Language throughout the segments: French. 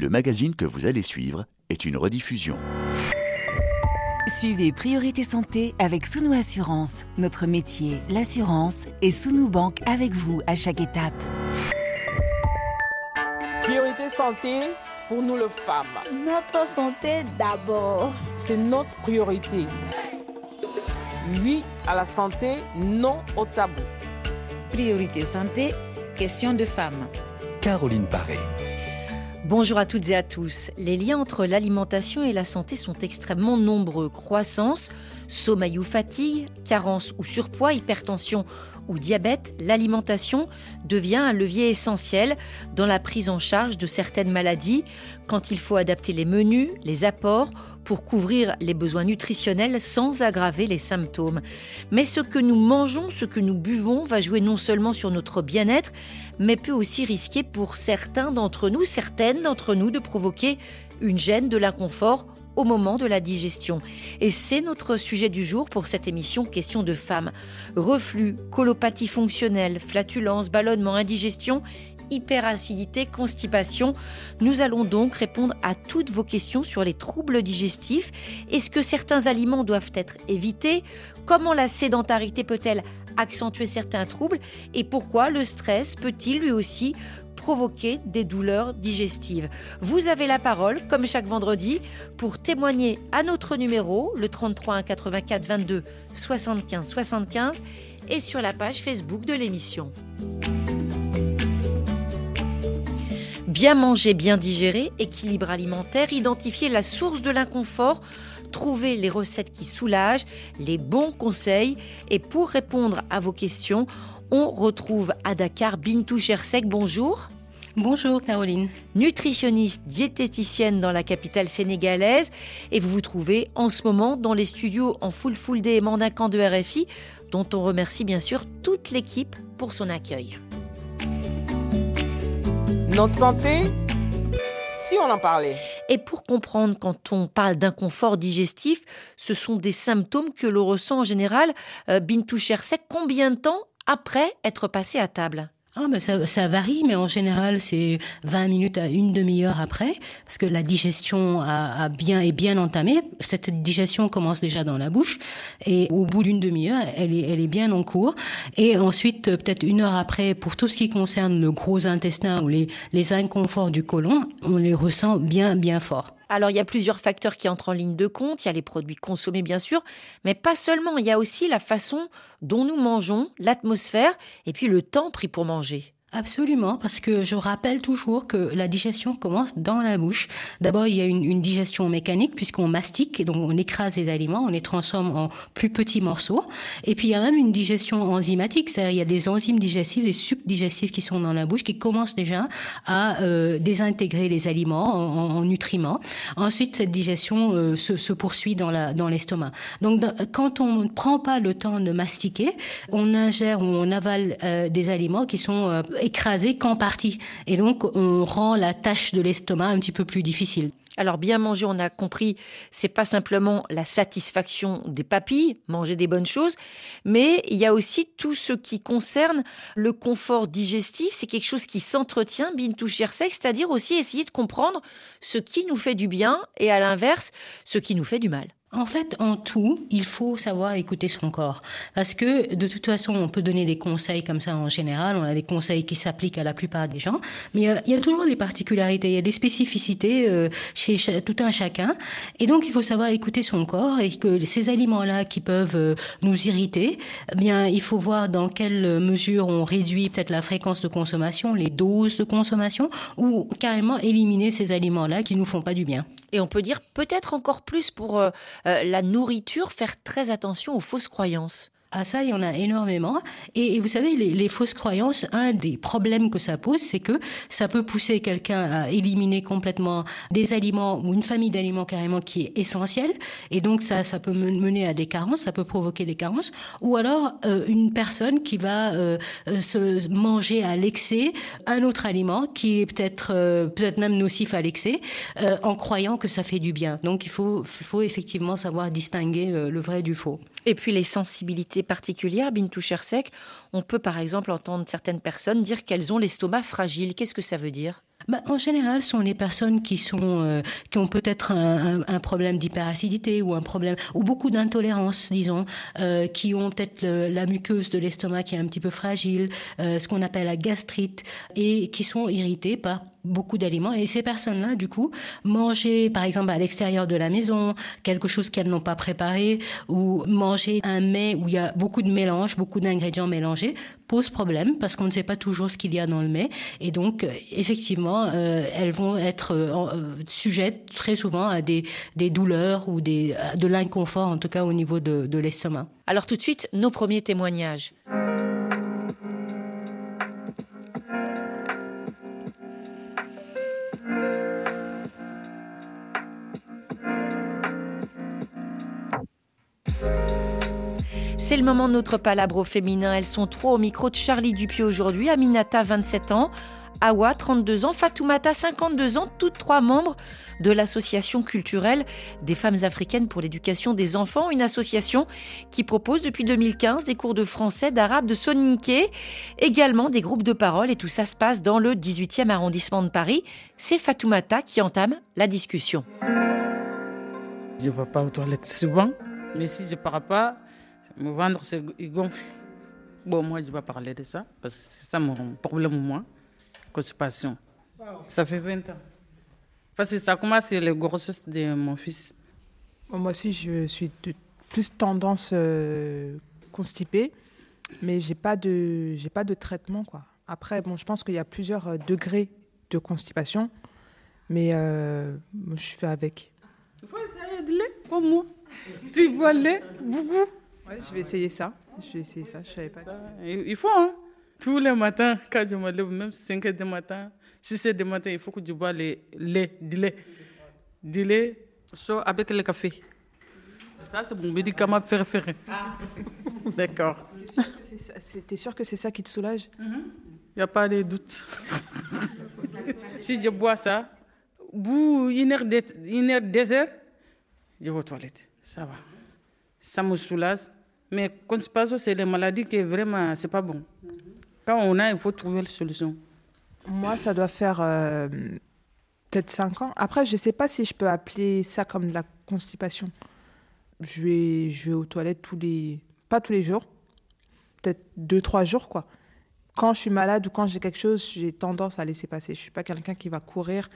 Le magazine que vous allez suivre est une rediffusion. Suivez Priorité Santé avec Sounou Assurance. Notre métier, l'assurance, et Sounou Banque avec vous à chaque étape. Priorité Santé pour nous les femmes. Notre santé d'abord. C'est notre priorité. Oui à la santé, non au tabou. Priorité santé, question de femmes. Caroline Paré. Bonjour à toutes et à tous. Les liens entre l'alimentation et la santé sont extrêmement nombreux. Croissance, sommeil ou fatigue, carence ou surpoids, hypertension ou diabète, l'alimentation devient un levier essentiel dans la prise en charge de certaines maladies quand il faut adapter les menus, les apports pour couvrir les besoins nutritionnels sans aggraver les symptômes. Mais ce que nous mangeons, ce que nous buvons va jouer non seulement sur notre bien-être, mais peut aussi risquer pour certains d'entre nous, certaines d'entre nous, de provoquer une gêne, de l'inconfort au moment de la digestion. Et c'est notre sujet du jour pour cette émission Question de femmes. Reflux, colopathie fonctionnelle, flatulence, ballonnement, indigestion hyperacidité, constipation. Nous allons donc répondre à toutes vos questions sur les troubles digestifs. Est-ce que certains aliments doivent être évités? Comment la sédentarité peut-elle accentuer certains troubles? Et pourquoi le stress peut-il lui aussi provoquer des douleurs digestives. Vous avez la parole, comme chaque vendredi, pour témoigner à notre numéro, le 33 1 84 22 75 75, et sur la page Facebook de l'émission. Bien manger, bien digérer, équilibre alimentaire, identifier la source de l'inconfort, trouver les recettes qui soulagent, les bons conseils. Et pour répondre à vos questions, on retrouve à Dakar Bintou Chersek. Bonjour. Bonjour Caroline. Nutritionniste, diététicienne dans la capitale sénégalaise et vous vous trouvez en ce moment dans les studios en full full day Mandincan de RFI dont on remercie bien sûr toute l'équipe pour son accueil. Notre santé si on en parlait. Et pour comprendre quand on parle d'inconfort digestif, ce sont des symptômes que l'on ressent en général. Euh, Bintou Chersek, combien de temps après être passé à table ah, ben ça, ça, varie, mais en général, c'est 20 minutes à une demi-heure après, parce que la digestion a, a, bien, est bien entamée. Cette digestion commence déjà dans la bouche, et au bout d'une demi-heure, elle est, elle est bien en cours. Et ensuite, peut-être une heure après, pour tout ce qui concerne le gros intestin ou les, les inconforts du côlon, on les ressent bien, bien fort. Alors il y a plusieurs facteurs qui entrent en ligne de compte. Il y a les produits consommés bien sûr, mais pas seulement. Il y a aussi la façon dont nous mangeons, l'atmosphère et puis le temps pris pour manger. Absolument, parce que je rappelle toujours que la digestion commence dans la bouche. D'abord, il y a une, une digestion mécanique puisqu'on mastique, donc on écrase les aliments, on les transforme en plus petits morceaux. Et puis il y a même une digestion enzymatique, c'est-à-dire il y a des enzymes digestives, des sucs digestifs qui sont dans la bouche, qui commencent déjà à euh, désintégrer les aliments en, en, nutriments. Ensuite, cette digestion euh, se, se, poursuit dans la dans l'estomac. Donc quand on ne prend pas le temps de mastiquer, on ingère ou on avale euh, des aliments qui sont euh, écrasé qu'en partie. Et donc, on rend la tâche de l'estomac un petit peu plus difficile. Alors bien manger, on a compris, c'est pas simplement la satisfaction des papilles, manger des bonnes choses, mais il y a aussi tout ce qui concerne le confort digestif. C'est quelque chose qui s'entretient, bintou chersek, c'est-à-dire aussi essayer de comprendre ce qui nous fait du bien et à l'inverse, ce qui nous fait du mal. En fait, en tout, il faut savoir écouter son corps. Parce que, de toute façon, on peut donner des conseils comme ça en général. On a des conseils qui s'appliquent à la plupart des gens. Mais il y, a, il y, a, toujours des particularités. Il y a des spécificités euh, chez tout un chacun. Et donc, il faut savoir écouter son corps et que ces aliments-là qui peuvent euh, nous irriter, eh bien, il faut voir dans quelle mesure on réduit peut-être la fréquence de consommation, les doses de consommation, ou carrément éliminer ces aliments-là qui nous font pas du bien. Et on peut dire peut-être encore plus pour euh, euh, la nourriture, faire très attention aux fausses croyances. Ah ça, il y en a énormément. Et, et vous savez, les, les, fausses croyances, un des problèmes que ça pose, c'est que ça peut pousser quelqu'un à éliminer complètement des aliments ou une famille d'aliments carrément qui est essentielle. Et donc ça, ça peut mener à des carences, ça peut provoquer des carences. Ou alors euh, une personne qui va euh, se manger à l'excès un autre aliment qui est peut-être euh, peut-être même nocif à l'excès, euh, en croyant que ça fait du bien. Donc il faut, faut effectivement savoir distinguer euh, le vrai du faux. Et puis les sensibilités particulières, Bintou Chersek, on peut par exemple entendre certaines personnes dire qu'elles ont l'estomac fragile. Qu'est-ce que ça veut dire? Bah, En général, ce sont les personnes qui, sont, euh, qui ont peut-être un, problème d'hyperacidité ou un problème, ou beaucoup d'intolérance, disons, euh, qui ont peut-être la muqueuse de l'estomac qui est un petit peu fragile, euh, ce qu'on appelle la gastrite, et qui sont irrités par beaucoup d'aliments. Et ces personnes-là, du coup, manger, par exemple, à l'extérieur de la maison, quelque chose qu'elles n'ont pas préparé, ou manger un mets où il y a beaucoup de mélange, beaucoup d'ingrédients mélangés, pose problème parce qu'on ne sait pas toujours ce qu'il y a dans le mets. Et donc, euh, effectivement, euh, elles vont être euh, sujettes très souvent à des, des douleurs ou des, de l'inconfort, en tout cas au niveau de, de l'estomac. Alors tout de suite, nos premiers témoignages. C'est le moment de notre palabre au féminin. Elles sont trois au micro de Charlie Dupuis aujourd'hui. Aminata, 27 ans. Awa, 32 ans, Fatoumata, 52 ans, toutes trois membres de l'association culturelle des femmes africaines pour l'éducation des enfants, une association qui propose depuis 2015 des cours de français, d'arabe, de soninké, également des groupes de parole et tout ça se passe dans le 18e arrondissement de Paris. C'est Fatoumata qui entame la discussion. Je ne vais pas aux toilettes souvent, mais si je ne pars pas, me vendre, il gonfle. Bon, moi, je ne vais pas parler de ça, parce que c'est ça mon problème, moi. Constipation. Ça fait 20 ans. Parce que ça commence le grossesse de mon fils. Moi aussi, je suis de plus tendance euh, constipée, mais j'ai pas de j'ai pas de traitement quoi. Après, bon, je pense qu'il y a plusieurs euh, degrés de constipation, mais euh, je fais avec. Il faut essayer de lait comme moi. tu bois le lait beaucoup. Ouais, je vais essayer ça. Je vais essayer ça. Je savais pas. il faut, hein. Tous les matins, quand je me lève, même 5 heures du matin, 6 heures du matin, il faut que je bois le lait, du lait. Du lait chaud avec le café. Ça, c'est mon médicament préféré. Ah. D'accord. T'es sûr que c'est ça qui te soulage? Il mm-hmm. n'y a pas de doute. si je bois ça, bout une heure, de, une heure, deux heures, je vais aux toilettes. Ça va. Ça me soulage. Mais constipation, c'est des maladies qui vraiment, c'est pas bon. Quand on a, il faut trouver la solution. Moi, ça doit faire euh, peut-être 5 ans. Après, je sais pas si je peux appeler ça comme de la constipation. Je vais, je vais aux toilettes tous les. Pas tous les jours. Peut-être 2-3 jours, quoi. Quand je suis malade ou quand j'ai quelque chose, j'ai tendance à laisser passer. Je ne suis pas quelqu'un qui va courir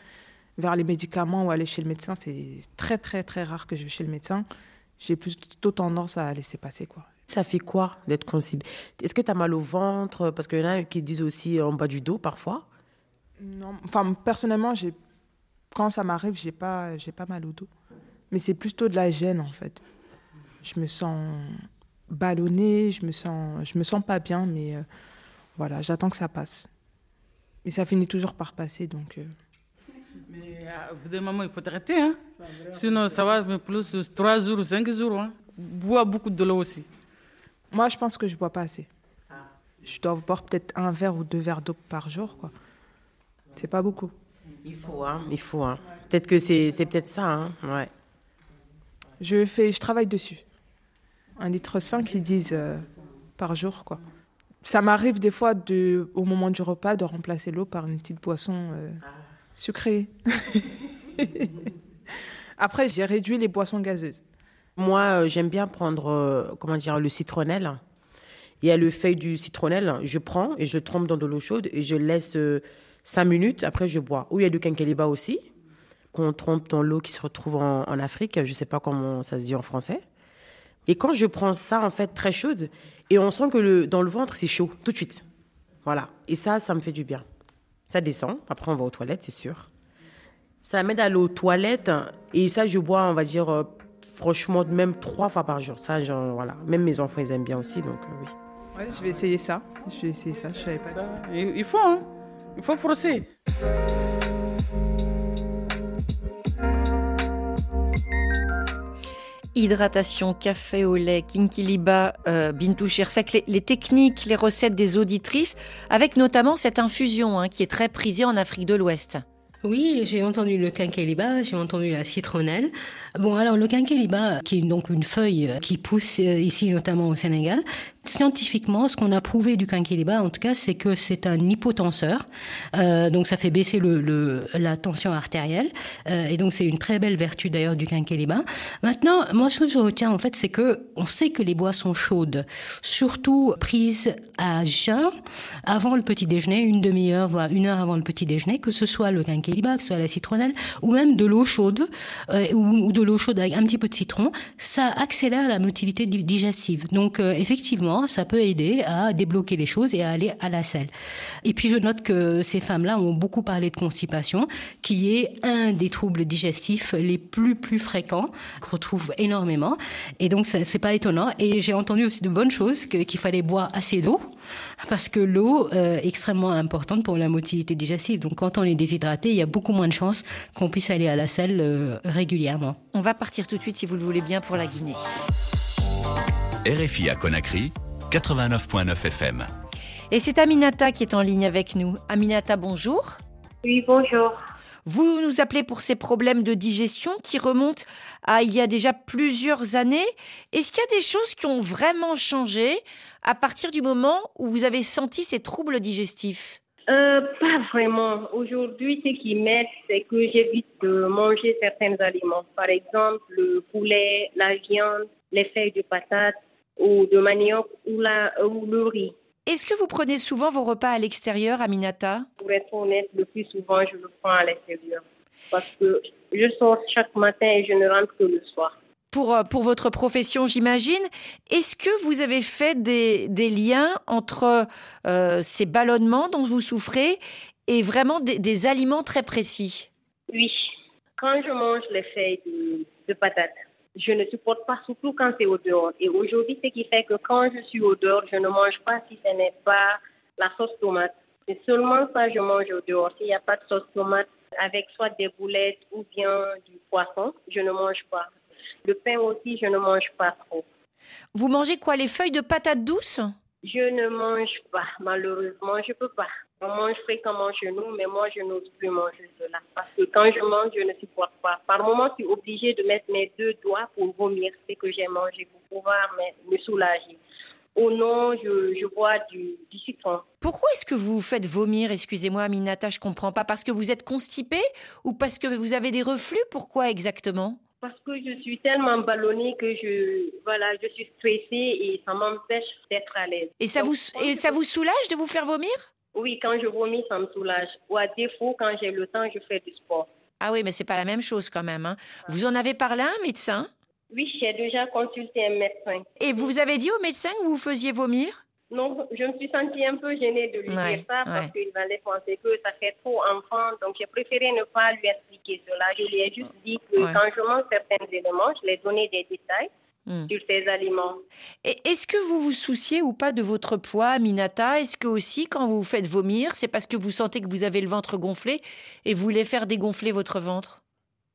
vers les médicaments ou aller chez le médecin. C'est très, très, très rare que je vais chez le médecin j'ai plutôt tendance à laisser passer. quoi. Ça fait quoi d'être constipé Est-ce que tu as mal au ventre? Parce qu'il y en a qui disent aussi en bas du dos parfois. Non, enfin personnellement, j'ai quand ça m'arrive, j'ai pas j'ai pas mal au dos. Mais c'est plutôt de la gêne en fait. Je me sens ballonnée, je me sens je me sens pas bien mais euh, voilà, j'attends que ça passe. Mais ça finit toujours par passer donc euh, mais à bout d'un moment, il faut arrêter. Hein? Sinon, ça va mais plus 3 jours ou 5 jours. Hein? Bois beaucoup de l'eau aussi. Moi, je pense que je ne bois pas assez. Je dois boire peut-être un verre ou deux verres d'eau par jour. quoi. C'est pas beaucoup. Il faut, hein, il faut. Hein. Peut-être que c'est, c'est peut-être ça. Hein. Ouais. Je, fais, je travaille dessus. Un litre 5, ils disent euh, par jour. quoi. Ça m'arrive des fois, de, au moment du repas, de remplacer l'eau par une petite boisson. Euh, sucré. Après, j'ai réduit les boissons gazeuses. Moi, euh, j'aime bien prendre, euh, comment dire, le citronnelle. Il y a le feuille du citronnelle, je prends et je trempe dans de l'eau chaude et je laisse 5 euh, minutes, après je bois. Ou il y a du quinqueliba aussi, qu'on trempe dans l'eau qui se retrouve en, Afrique, je ne sais pas comment ça se dit en français. Et quand je prends ça, en fait, très chaude, et on sent que le, dans le ventre, c'est chaud, tout de suite. Voilà. Et ça, ça me fait du bien. Ça descend. Après, on va aux toilettes, c'est sûr. Ça m'aide à aller aux toilettes. Et ça, je bois, on va dire, euh, franchement, même trois fois par jour. Ça, genre, voilà. Même mes enfants, ils aiment bien aussi, donc euh, oui. Ouais, je vais essayer ça. Je vais essayer ça. Je savais pas. il faut, hein. Il faut forcer. Hydratation, café au lait, kinkiliba, euh, bintou shirsek, les, techniques, les recettes des auditrices, avec notamment cette infusion hein, qui est très prisée en Afrique de l'Ouest. Oui, j'ai entendu le quinqueliba, j'ai entendu la citronnelle. Bon, alors le quinqueliba, qui est donc une feuille qui pousse euh, ici notamment au Sénégal, Scientifiquement, ce qu'on a prouvé du quinquilibre, en tout cas, c'est que c'est un hypotenseur. Euh, donc, ça fait baisser la tension artérielle. Euh, et donc, c'est une très belle vertu d'ailleurs du quinquilibre. Maintenant, moi, ce que je retiens, en fait, c'est que on sait que les boissons chaudes, surtout prises à jeun, avant le petit déjeuner, une demi-heure, voire une heure avant le petit déjeuner, que ce soit le quinquilibre, que ce soit la citronnelle, ou même de l'eau chaude, euh, ou, ou, de l'eau chaude avec un petit peu de citron, ça accélère la motilité digestive. Donc, euh, ça peut aider à débloquer les choses et à aller à la selle. Et puis, je note que ces femmes-là ont beaucoup parlé de constipation, qui est un des troubles digestifs les plus, plus fréquents, qu'on trouve énormément. Et donc, c'est pas étonnant. Et j'ai entendu aussi de bonnes choses, qu'il fallait boire assez d'eau, parce que l'eau euh, est extrêmement importante pour la motilité digestive. Donc, quand on est déshydraté, il y a beaucoup moins de chances qu'on puisse aller à la selle euh, régulièrement. On va partir tout de suite, si vous le voulez bien, pour la Guinée. RFI à Conakry, 89.9 FM. Et c'est Aminata qui est en ligne avec nous. Aminata, bonjour. Oui, bonjour. Vous nous appelez pour ces problèmes de digestion qui remontent à il y a déjà plusieurs années. Est-ce qu'il y a des choses qui ont vraiment changé à partir du moment où vous avez senti ces troubles digestifs? Euh, Pas vraiment. Aujourd'hui, ce qui m'aide, c'est que j'évite de manger certains aliments. Par exemple, le poulet, la viande, les feuilles de patates ou de manioc ou, la, ou le riz. Est-ce que vous prenez souvent vos repas à l'extérieur, Aminata? Pour être honnête, le plus souvent, je le prends à l'extérieur. Parce que je sors chaque matin et je ne rentre que le soir. Pour, pour votre profession, j'imagine. Est-ce que vous avez fait des, des liens entre euh, ces ballonnements dont vous souffrez et vraiment des, des, aliments très précis? Oui. Quand je mange les feuilles de, de patates, je ne supporte pas, surtout quand c'est au dehors. Et aujourd'hui, ce qui fait que quand je suis au dehors, je ne mange pas si ce n'est pas la sauce tomate. C'est seulement ça je mange au dehors. S'il n'y a pas de sauce tomate avec soit des boulettes ou bien du poisson, je ne mange pas. Le pain aussi, je ne mange pas trop. Vous mangez quoi Les feuilles de patates douces? Je ne mange pas, malheureusement, je ne peux pas. On mange fréquemment chez nous, mais moi, je n'ose plus manger cela. Parce que quand je mange, je ne supporte pas. Par moment, je suis obligée de mettre mes deux doigts pour vomir ce que j'ai mangé pour pouvoir me, soulager. Ou non, je, je bois du, du, citron. Pourquoi est-ce que vous vous faites vomir? Excusez-moi, Aminata, je comprends pas. Parce que vous êtes constipé ou parce que vous avez des reflux? Pourquoi exactement? Parce que je suis tellement ballonnée que je, voilà, je suis stressée et ça m'empêche d'être à l'aise. Et ça, Donc, vous, et ça vous soulage de vous faire vomir? Oui, quand je vomis, ça me soulage. Ou à défaut, quand j'ai le temps, je fais du sport. Ah oui, mais c'est pas la même chose quand même. Hein. Vous en avez parlé à un médecin? Oui, j'ai déjà consulté un médecin. Et vous avez dit au médecin que vous faisiez vomir? Non, je me suis sentie un peu gênée de lui Ouais, dire ça parce ouais. qu'il allait penser que ça fait trop enfant. Donc, j'ai préféré ne pas lui expliquer cela. Je lui ai juste dit que Ouais. quand je mange certains éléments, je lui ai donné des détails Hmm. sur ces aliments. Et est-ce que vous vous souciez ou pas de votre poids, Minata Est-ce que aussi, quand vous vous faites vomir, c'est parce que vous sentez que vous avez le ventre gonflé et vous voulez faire dégonfler votre ventre?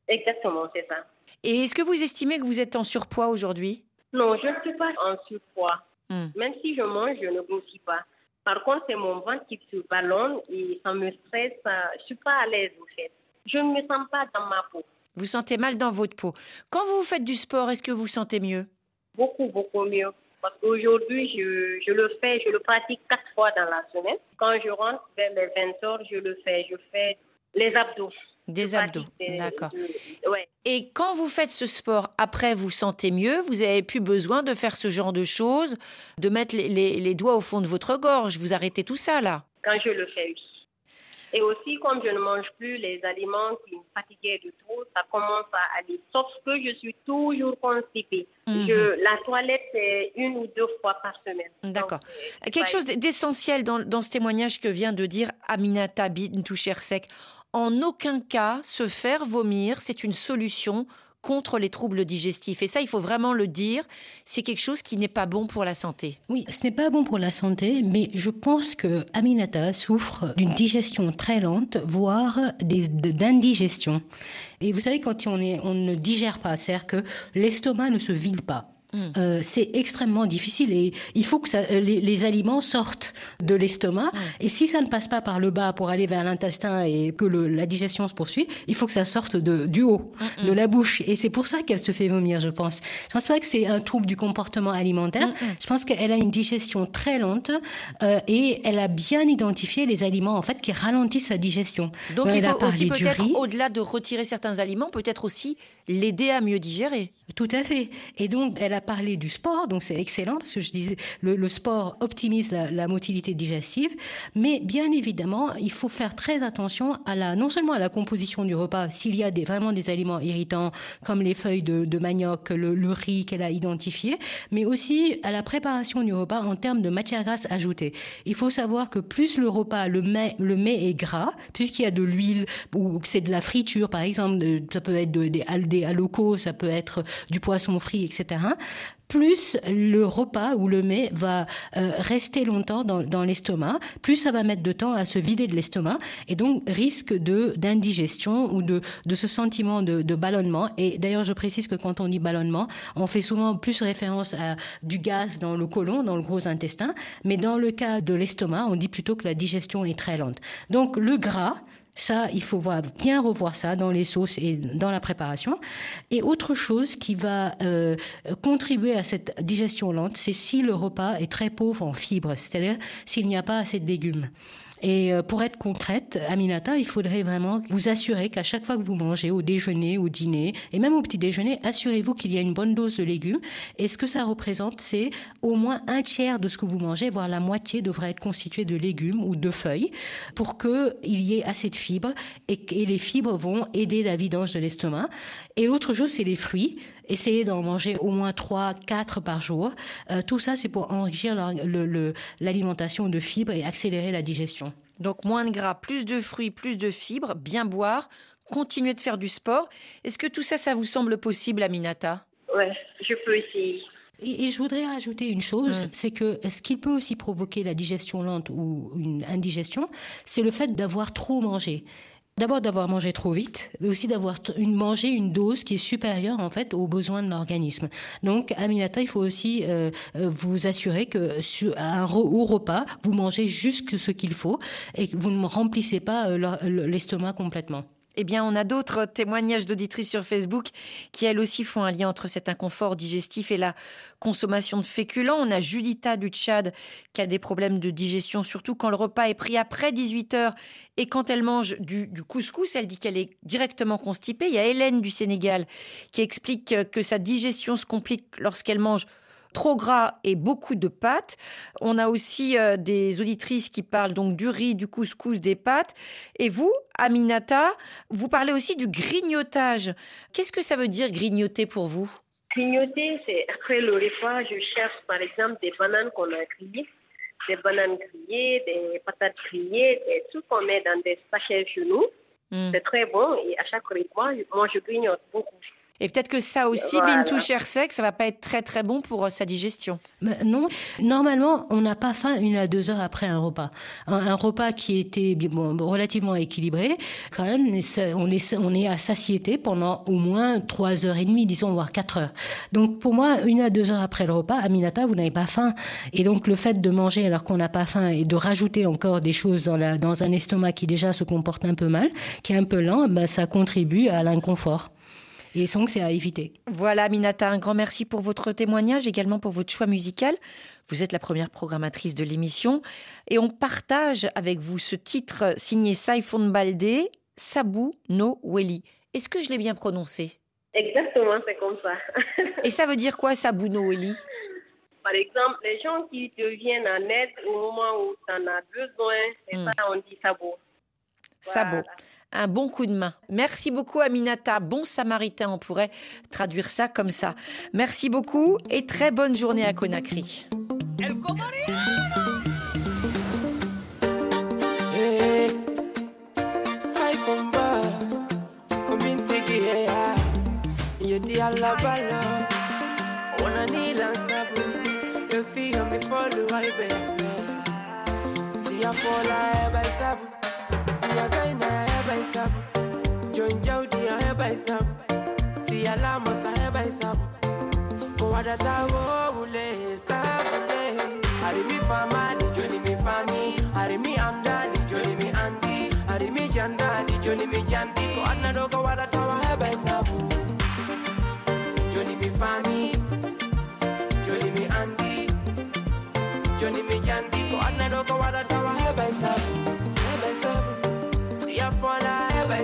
Exactement, c'est ça. Et est-ce que vous estimez que vous êtes en surpoids aujourd'hui? Non, je ne suis pas en surpoids. Hmm. Même si je mange, je ne grossis pas. Par contre, c'est mon ventre qui se ballonne et ça me stresse. ça- Je ne suis pas à l'aise, en fait. Je ne me sens pas dans ma peau. Vous sentez mal dans votre peau. Quand vous faites du sport, est-ce que vous sentez mieux? Beaucoup, beaucoup mieux. Parce qu'aujourd'hui, je, je le fais, je le pratique quatre fois dans la semaine. Quand je rentre vers les 20 heures, je le fais. Je fais les abdos. Des Je abdos, d'accord. ouais. Et quand vous faites ce sport, après vous sentez mieux, vous avez plus besoin de faire ce genre de choses, de mettre les, les- les doigts au fond de votre gorge, vous arrêtez tout ça là? Quand je le fais, oui. Et aussi, comme je ne mange plus les aliments qui me fatiguaient de trop, ça commence à aller. Sauf que je suis toujours constipée. Mhm. Je, la toilette, c'est une ou deux fois par semaine. D'accord. Donc, euh, Quelque chose d'essentiel dans, dans ce témoignage que vient de dire Aminata Bintou Chersek. En aucun cas, se faire vomir, c'est une solution contre les troubles digestifs. Et ça, il faut vraiment le dire, c'est quelque chose qui n'est pas bon pour la santé. Oui, ce n'est pas bon pour la santé, mais je pense que Aminata souffre d'une digestion très lente, voire d'indigestion. Et vous savez, quand on, est, on ne digère pas, c'est-à-dire que l'estomac ne se vide pas. Hmm. Euh, c'est extrêmement difficile et il faut que ça, euh, les, aliments sortent de l'estomac. Hmm. Et si ça ne passe pas par le bas pour aller vers l'intestin et que le, la digestion se poursuit, il faut que ça sorte de, du haut, hmm, de la bouche. Et c'est pour ça qu'elle se fait vomir, je pense. Je pense pas que c'est un trouble du comportement alimentaire. Je pense qu'elle a une digestion très lente euh, et elle a bien identifié les aliments en fait qui ralentissent sa digestion. Donc, il faut aussi peut-être au-delà de retirer certains aliments, peut-être aussi l'aider à mieux digérer. Tout à fait. Et donc, elle a parlé du sport, donc c'est excellent parce que je disais, le, sport optimise la, motilité digestive, mais bien évidemment, il faut faire très attention à la, non seulement à la composition du repas, s'il y a des, vraiment des aliments irritants comme les feuilles de, manioc, le, riz qu'elle a identifié, mais aussi à la préparation du repas en termes de matière grasse ajoutée. Il faut savoir que plus le repas, le mets, le mets est gras, puisqu'il y a de l'huile ou que c'est de la friture, par exemple, ça peut être des, des locaux, ça peut être du poisson frit, etc plus le repas ou le mets va euh, rester longtemps dans, l'estomac, plus ça va mettre de temps à se vider de l'estomac, et donc risque de d'indigestion ou de, de ce sentiment de, de ballonnement. Et d'ailleurs, je précise que quand on dit ballonnement, on fait souvent plus référence à du gaz dans le côlon, dans le gros intestin, mais dans le cas de l'estomac, on dit plutôt que la digestion est très lente. Donc le gras, ça, il faut voir, bien revoir ça dans les sauces et dans la préparation. Et autre chose qui va euh, contribuer à cette digestion lente, c'est si le repas est très pauvre en fibres, c'est-à-dire s'il n'y a pas assez de légumes. Et euh, pour être concrète, Aminata, il faudrait vraiment vous assurer qu'à chaque fois que vous mangez, au déjeuner, au dîner, et même au petit déjeuner, assurez-vous qu'il y a une bonne dose de légumes. Et ce que ça représente, c'est au moins un tiers de ce que vous mangez, voire la moitié devrait être constitué de légumes ou de feuilles, pour qu'il y ait assez de fibres. Et, et les fibres vont aider la vidange de l'estomac. Et l'autre chose, c'est les fruits. Essayez d'en manger au moins 3, 4 par jour. Euh, tout ça, c'est pour enrichir l'alimentation de fibres et accélérer la digestion. Donc moins de gras, plus de fruits, plus de fibres, bien boire, continuer de faire du sport. Est-ce que tout ça, ça vous semble possible, Aminata? Oui, je peux essayer. Et, je voudrais rajouter une chose, c'est que ce qui peut aussi provoquer la digestion lente ou une indigestion, c'est le fait d'avoir trop mangé. D'abord d'avoir mangé trop vite, mais aussi d'avoir une, mangé une dose qui est supérieure en fait aux besoins de l'organisme. Donc, Aminata, il faut aussi euh, euh, vous assurer que au repas, vous mangez juste ce qu'il faut et que vous ne remplissez pas euh, l'estomac complètement. Eh bien, on a d'autres témoignages d'auditrices sur Facebook qui, elles aussi, font un lien entre cet inconfort digestif et la consommation de féculents. On a Judita du Tchad qui a des problèmes de digestion, surtout quand le repas est pris après 18 heures et quand elle mange du, du couscous, elle dit qu'elle est directement constipée. Il y a Hélène du Sénégal qui explique que sa digestion se complique lorsqu'elle mange trop gras et beaucoup de pâtes. On a aussi euh, des auditrices qui parlent donc du riz, du couscous, des pâtes. Et vous, Aminata, vous parlez aussi du grignotage. Qu'est-ce que ça veut dire grignoter pour vous? Grignoter, c'est après le repas, je cherche par exemple des bananes qu'on a grillées, des bananes grillées, des patates grillées, tout qu'on met dans des sachets chez nous. Hmm. C'est très bon et à chaque repas, moi je grignote beaucoup. Et peut-être que ça aussi, voilà. Bintou sec, ça va pas être très très bon pour euh, sa digestion. non, normalement, on n'a pas faim une à deux heures après un repas. Un, repas qui était bon, relativement équilibré, quand même, on est, on est à satiété pendant au moins trois heures et demie, disons, voire quatre heures. Donc pour moi, une à deux heures après le repas, Aminata, vous n'avez pas faim. Et donc le fait de manger alors qu'on n'a pas faim et de rajouter encore des choses dans, la, dans un estomac qui déjà se comporte un peu mal, qui est un peu lent, ben, ça contribue à l'inconfort. Et donc, c'est à éviter. Voilà, Minata, un grand merci pour votre témoignage, également pour votre choix musical. Vous êtes la première programmatrice de l'émission et on partage avec vous ce titre signé Saifon Baldé, Sabu no Weli. Est-ce que je l'ai bien prononcé? Exactement, c'est comme ça. et ça veut dire quoi, Sabu no Weli? Par exemple, les gens qui te viennent en aide au moment où tu en as besoin, c'est hmm. ça, on dit Sabo. Sabo un bon coup de main. Merci beaucoup Aminata, bon samaritain, on pourrait traduire ça comme ça. Merci beaucoup et très bonne journée à Conakry. sap John Jowdy ya heba isap Si alama ka heba isap Kwa data wo ule sabule Arimi fama ni joni me fami Arimi amda ni joni mi andi Arimi janda ni joni mi jandi Kwa anadogo wa data wa heba isapu Joni me fami Joni mi andi Joni mi jandi Kwa anadogo wa data wa heba isapu Heba isapu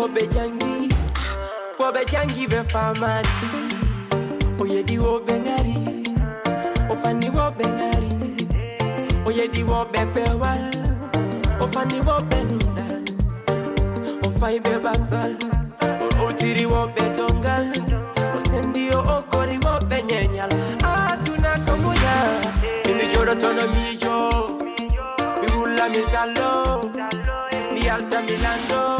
Wobe jangi ah, Wobe jangi be famari. Oyedi wobe ngari Ofani wobe ngari. Oyedi wobe pewal Ofani wobe nunda. Ofai be basal Otiri wobe tongal. Osendio okori wobe nyenyal. Ah, Atuna kamuya Imi joro tono mijo. Miula mi kalo Mi alta milando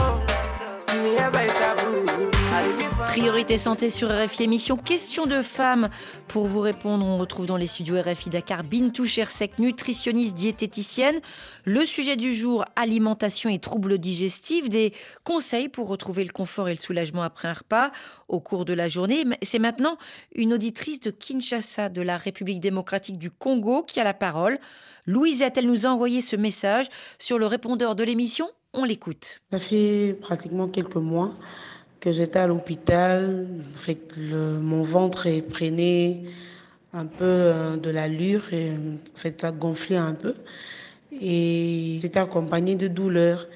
Priorité santé sur RFI émission Question de femmes. Pour vous répondre, on retrouve dans les studios RFI Dakar Bintou Chersek, nutritionniste diététicienne. Le sujet du jour, alimentation et troubles digestifs. Des conseils pour retrouver le confort et le soulagement après un repas au cours de la journée. C'est maintenant une auditrice de Kinshasa, de la République démocratique du Congo, qui a la parole. Louisette, elle nous a envoyé ce message sur le répondeur de l'émission. On l'écoute. Ça fait pratiquement quelques mois que j'étais à l'hôpital. Mon ventre est prenait un peu euh, de l'allure fait, ça gonflait un peu. Et c'était accompagné de douleurs.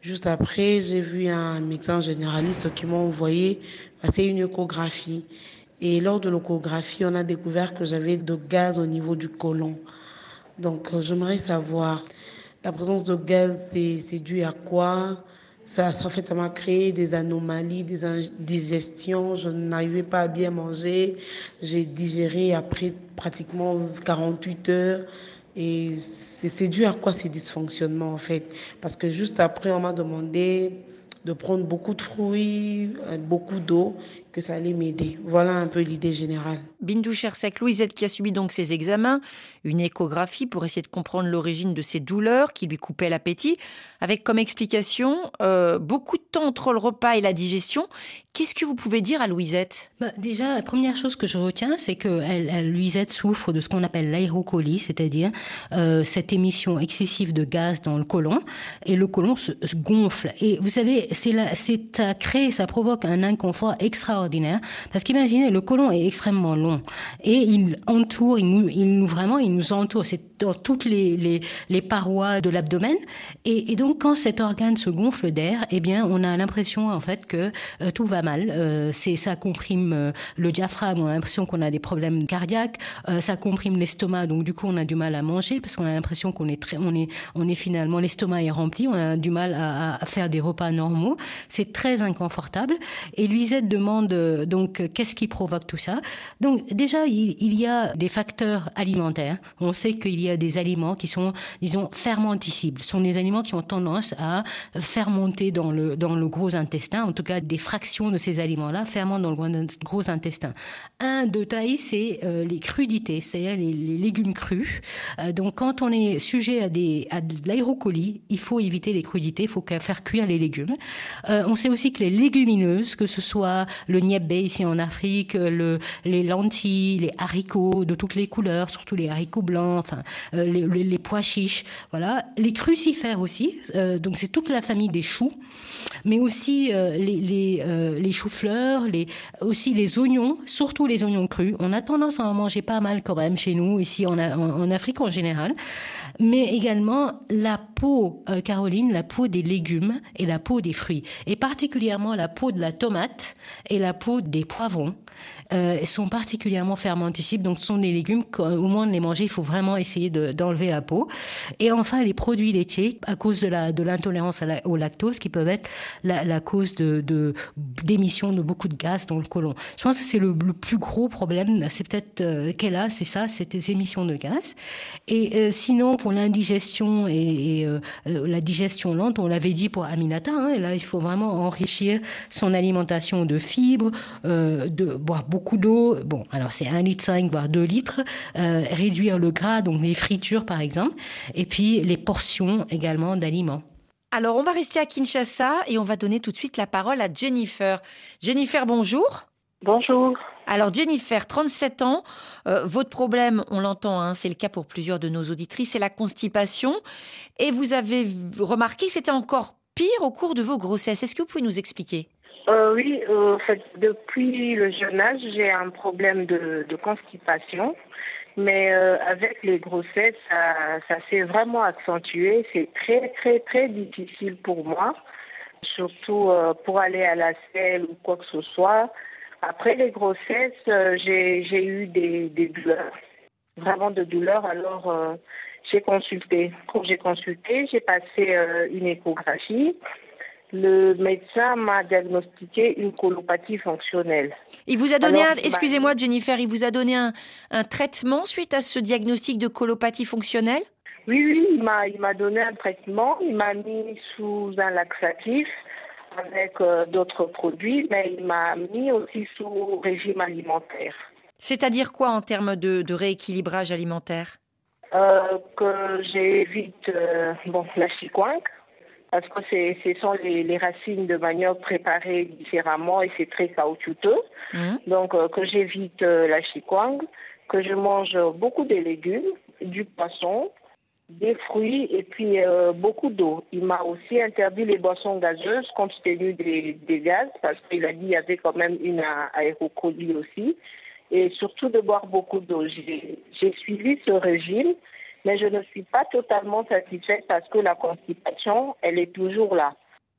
Juste après, j'ai vu un médecin généraliste qui m'a envoyé passer une échographie. Et lors de l'échographie, on a découvert que j'avais de gaz au niveau du côlon. Donc, j'aimerais savoir, la présence de gaz, c'est dû à quoi? Ça, ça, fait, m'a créé des anomalies, des indigestions. Je n'arrivais pas à bien manger. J'ai digéré après pratiquement 48 heures. Et c'est c'est dû à quoi ces dysfonctionnements, en fait? Parce que juste après, on m'a demandé de prendre beaucoup de fruits, euh, beaucoup d'eau, que ça allait m'aider. Voilà un peu l'idée générale. Bindou Chersek, Louisette qui a subi donc ses examens, une échographie pour essayer de comprendre l'origine de ses douleurs qui lui coupaient l'appétit, avec comme explication euh, beaucoup de temps entre le repas et la digestion. Qu'est-ce que vous pouvez dire à Louisette? Bah, déjà, la première chose que je retiens, c'est que elle, elle, Louisette souffre de ce qu'on appelle l'aérocolie, c'est-à-dire euh, cette émission excessive de gaz dans le côlon, et le côlon se, se gonfle. Et vous savez, c'est ça crée, ça provoque un inconfort extraordinaire, parce qu'imaginez, le côlon est extrêmement long et il entoure, il nous, il nous vraiment, il nous entoure. C'est dans toutes les, les, parois de l'abdomen. Et, donc, quand cet organe se gonfle d'air, eh bien, on a l'impression en fait que euh, tout va mal. Euh, c'est ça comprime euh, le diaphragme. On a l'impression qu'on a des problèmes cardiaques. ça comprime l'estomac. Donc, du coup, on a du mal à manger parce qu'on a l'impression qu'on est très, on est, on est finalement l'estomac est rempli. On a du mal à, à faire des repas normaux. C'est très inconfortable. Et Luisette demande donc qu'est-ce qui provoque tout ça? Donc, déjà, il, y a des facteurs alimentaires. On sait qu'il y a des aliments qui sont, disons, fermenticibles. Ce sont des aliments qui ont tendance à fermenter dans le, dans le gros intestin. En tout cas, des fractions de ces aliments-là fermentent dans le gros intestin. Un de taille, c'est euh, les crudités, c'est-à-dire les, les, légumes crus. Euh, donc, quand on est sujet à, des, à de l'aérocolie, il faut éviter les crudités, il faut faire cuire les légumes. Euh, on sait aussi que les légumineuses, que ce soit le niébé ici en Afrique, le, les lentilles, les haricots de toutes les couleurs, surtout les haricots blancs, enfin, les, les, les, pois chiches, voilà. Les crucifères aussi, donc c'est toute la famille des choux, mais aussi les, choux-fleurs, les, aussi les oignons, surtout les oignons crus. On a tendance à en manger pas mal quand même chez nous, ici en Afrique en général. Mais également la peau, euh, Caroline, la peau des légumes et la peau des fruits. Et particulièrement la peau de la tomate et la peau des poivrons euh, sont particulièrement fermentescibles. Donc, ce sont des légumes qu'au moment de les manger, il faut vraiment essayer d'enlever la peau. Et enfin, les produits laitiers, à cause de la de l'intolérance au lactose, qui peuvent être la, cause de d'émission de, beaucoup de gaz dans le côlon. Je pense que c'est le, plus gros problème. C'est peut-être euh, qu'elle a, c'est ça, c'est des émissions de gaz. Et sinon, pour l'indigestion et, et euh, la digestion lente, on l'avait dit pour Aminata, hein, et là, il faut vraiment enrichir son alimentation de fibres, de boire beaucoup d'eau. Bon, alors c'est 1,5 litre, voire 2 litres. Euh, réduire le gras, donc les fritures par exemple. Et puis les portions également d'aliments. Alors on va rester à Kinshasa et on va donner tout de suite la parole à Jennifer. Jennifer, bonjour. Bonjour. Alors Jennifer, 37 ans, euh, votre problème, on l'entend, hein, c'est le cas pour plusieurs de nos auditrices, c'est la constipation. Et vous avez remarqué que c'était encore pire au cours de vos grossesses. Est-ce que vous pouvez nous expliquer? Euh, oui, euh, en fait, depuis le jeune âge, j'ai un problème de, constipation. Mais avec les grossesses, ça, s'est vraiment accentué. C'est très, très, très difficile pour moi, surtout pour aller à la selle ou quoi que ce soit. Après les grossesses, j'ai eu des, des, douleurs, vraiment de douleurs. Alors, j'ai consulté. Quand j'ai consulté, j'ai passé une échographie le médecin m'a diagnostiqué une colopathie fonctionnelle. Il vous a donné, excusez-moi Jennifer, il vous a donné un, traitement suite à ce diagnostic de colopathie fonctionnelle? Oui, oui, il m'a, il m'a donné un traitement, il m'a mis sous un laxatif avec euh, d'autres produits, mais il m'a mis aussi sous régime alimentaire. C'est-à-dire quoi en termes de, rééquilibrage alimentaire? Euh, Que j'évite euh, bon, la chicoinque, parce que ce sont les, racines de manioc préparées différemment et c'est très caoutchouteux. Mmh. Donc euh, que j'évite la chikwang, que je mange beaucoup de légumes, du poisson, des fruits et puis euh, beaucoup d'eau. Il m'a aussi interdit les boissons gazeuses compte tenu des, gaz parce qu'il a dit qu'il y avait quand même une aérocolie aussi et surtout de boire beaucoup d'eau. J'ai suivi ce régime mais je ne suis pas totalement satisfaite parce que la constipation, elle est toujours là.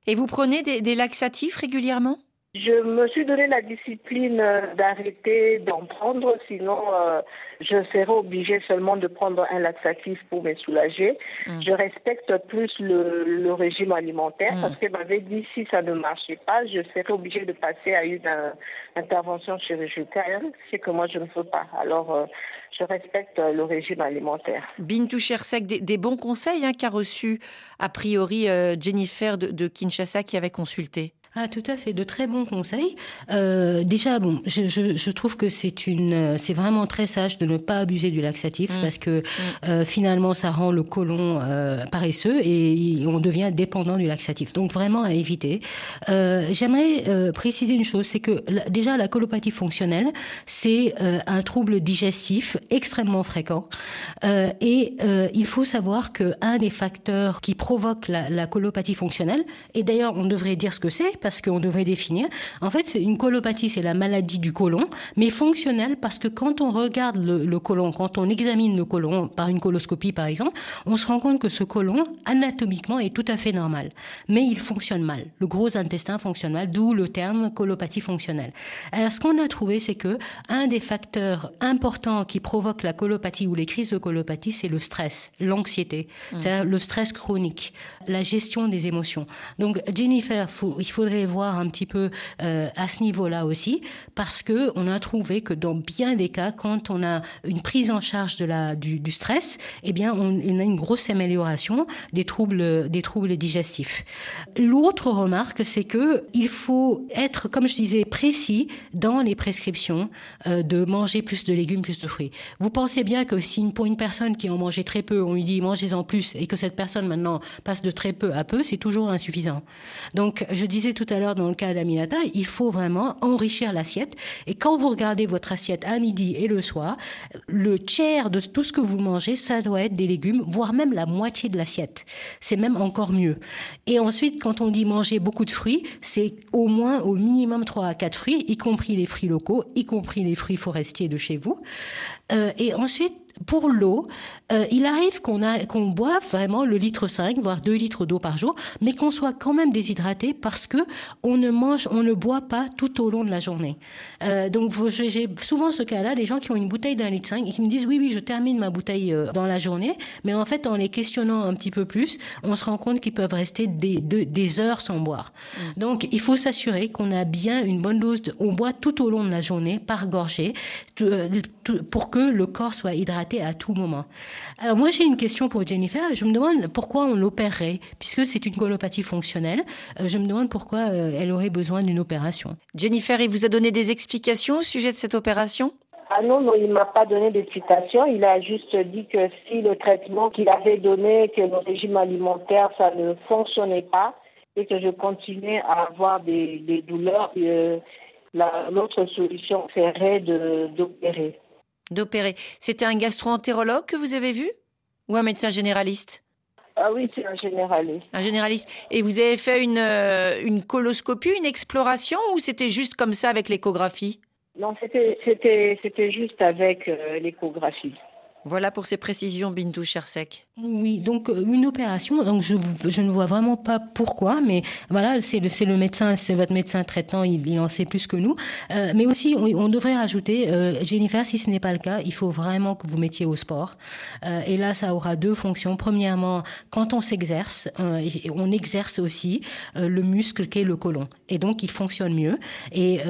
Et vous prenez des, laxatifs régulièrement? Je me suis donné la discipline euh, d'arrêter d'en prendre, sinon euh, je serais obligée seulement de prendre un laxatif pour me soulager. Mm. Je respecte plus le, régime alimentaire mm. parce qu'elle m'avait dit si ça ne marchait pas, je serais obligée de passer à une euh, intervention chirurgicale, ce que moi je ne veux pas. Alors je respecte le régime alimentaire. Bintou Chersek, des, des bons conseils hein, qu'a reçu a priori Jennifer de Kinshasa qui avait consulté? Ah, tout à fait, de très bons conseils. Euh, déjà, bon, je, je, je, trouve que c'est une, c'est vraiment très sage de ne pas abuser du laxatif mmh. parce que mmh. euh, finalement, ça rend le côlon euh, paresseux et on devient dépendant du laxatif. Donc vraiment à éviter. Euh, j'aimerais euh, préciser une chose, c'est que déjà la colopathie fonctionnelle, c'est euh, un trouble digestif extrêmement fréquent et il faut savoir que un des facteurs qui provoque la, la colopathie fonctionnelle, et d'ailleurs on devrait dire ce que c'est parce qu'on devrait définir. En fait, c'est une colopathie, c'est la maladie du côlon, mais fonctionnelle parce que quand on regarde le, le côlon, quand on examine le côlon par une coloscopie par exemple, on se rend compte que ce côlon, anatomiquement, est tout à fait normal. Mais il fonctionne mal. Le gros intestin fonctionne mal, d'où le terme colopathie fonctionnelle. Alors, ce qu'on a trouvé, c'est que un des facteurs importants qui provoque la colopathie ou les crises de colopathie, c'est le stress, l'anxiété, mmh. c'est le stress chronique, la gestion des émotions. Donc, Jennifer, il faudrait voir un petit peu euh, à ce niveau-là aussi, parce que on a trouvé que dans bien des cas, quand on a une prise en charge de la du, stress, eh bien, on, on, a une grosse amélioration des troubles des troubles digestifs. L'autre remarque, c'est que il faut être, comme je disais, précis dans les prescriptions euh, de manger plus de légumes, plus de fruits. Vous pensez bien que si pour une personne qui en mangeait très peu, on lui dit mangez-en plus, et que cette personne maintenant passe de très peu à peu, c'est toujours insuffisant. Donc, je disais tout tout à l'heure dans le cas d'Aminata, il faut vraiment enrichir l'assiette. Et quand vous regardez votre assiette à midi et le soir, le tiers de tout ce que vous mangez, ça doit être des légumes, voire même la moitié de l'assiette. C'est même encore mieux. Et ensuite, quand on dit manger beaucoup de fruits, c'est au moins au minimum 3 à 4 fruits, y compris les fruits locaux, y compris les fruits forestiers de chez vous. Euh, et ensuite, pour l'eau, euh, il arrive qu'on qu'on boive vraiment le litre 5, voire 2 litres d'eau par jour, mais qu'on soit quand même déshydraté parce que on ne mange, on ne boit pas tout au long de la journée. Euh, donc j'ai souvent ce cas-là, des gens qui ont une bouteille d'un litre 5 et qui me disent oui, oui, je termine ma bouteille euh, dans la journée, mais en fait, en les questionnant un petit peu plus, on se rend compte qu'ils peuvent rester des, des, heures sans boire. Mm. Donc, il faut s'assurer qu'on a bien une bonne dose, de, on boit tout au long de la journée, par gorgée, pour que le corps soit hydraté à tout moment. Alors moi j'ai une question pour Jennifer. Je me demande pourquoi on l'opérerait, puisque c'est une colopathie fonctionnelle. Euh, je me demande pourquoi euh, elle aurait besoin d'une opération. Jennifer, il vous a donné des explications au sujet de cette opération? Ah non, non, il ne m'a pas donné d'explication. Il a juste dit que si le traitement qu'il avait donné, que le régime alimentaire, ça ne fonctionnait pas et que je continuais à avoir des, douleurs, euh, l'autre solution serait d'opérer d'opérer. C'était un gastro-entérologue que vous avez vu Ou un médecin généraliste? Ah oui, c'est un généraliste. Un généraliste. Et vous avez fait une, euh, une coloscopie, une exploration ou c'était juste comme ça avec l'échographie? Non, c'était juste avec euh, l'échographie. Voilà pour ces précisions, Bintou Chersek. Oui, donc euh, une opération, donc je, je ne vois vraiment pas pourquoi, mais voilà, c'est le, le médecin, c'est votre médecin traitant, il, en sait plus que nous. Euh, mais aussi, on, devrait rajouter, euh, Jennifer, si ce n'est pas le cas, il faut vraiment que vous mettiez au sport. Et là, ça aura deux fonctions. Premièrement, quand on s'exerce, on exerce aussi le muscle qu'est le côlon. Et donc, il fonctionne mieux. Et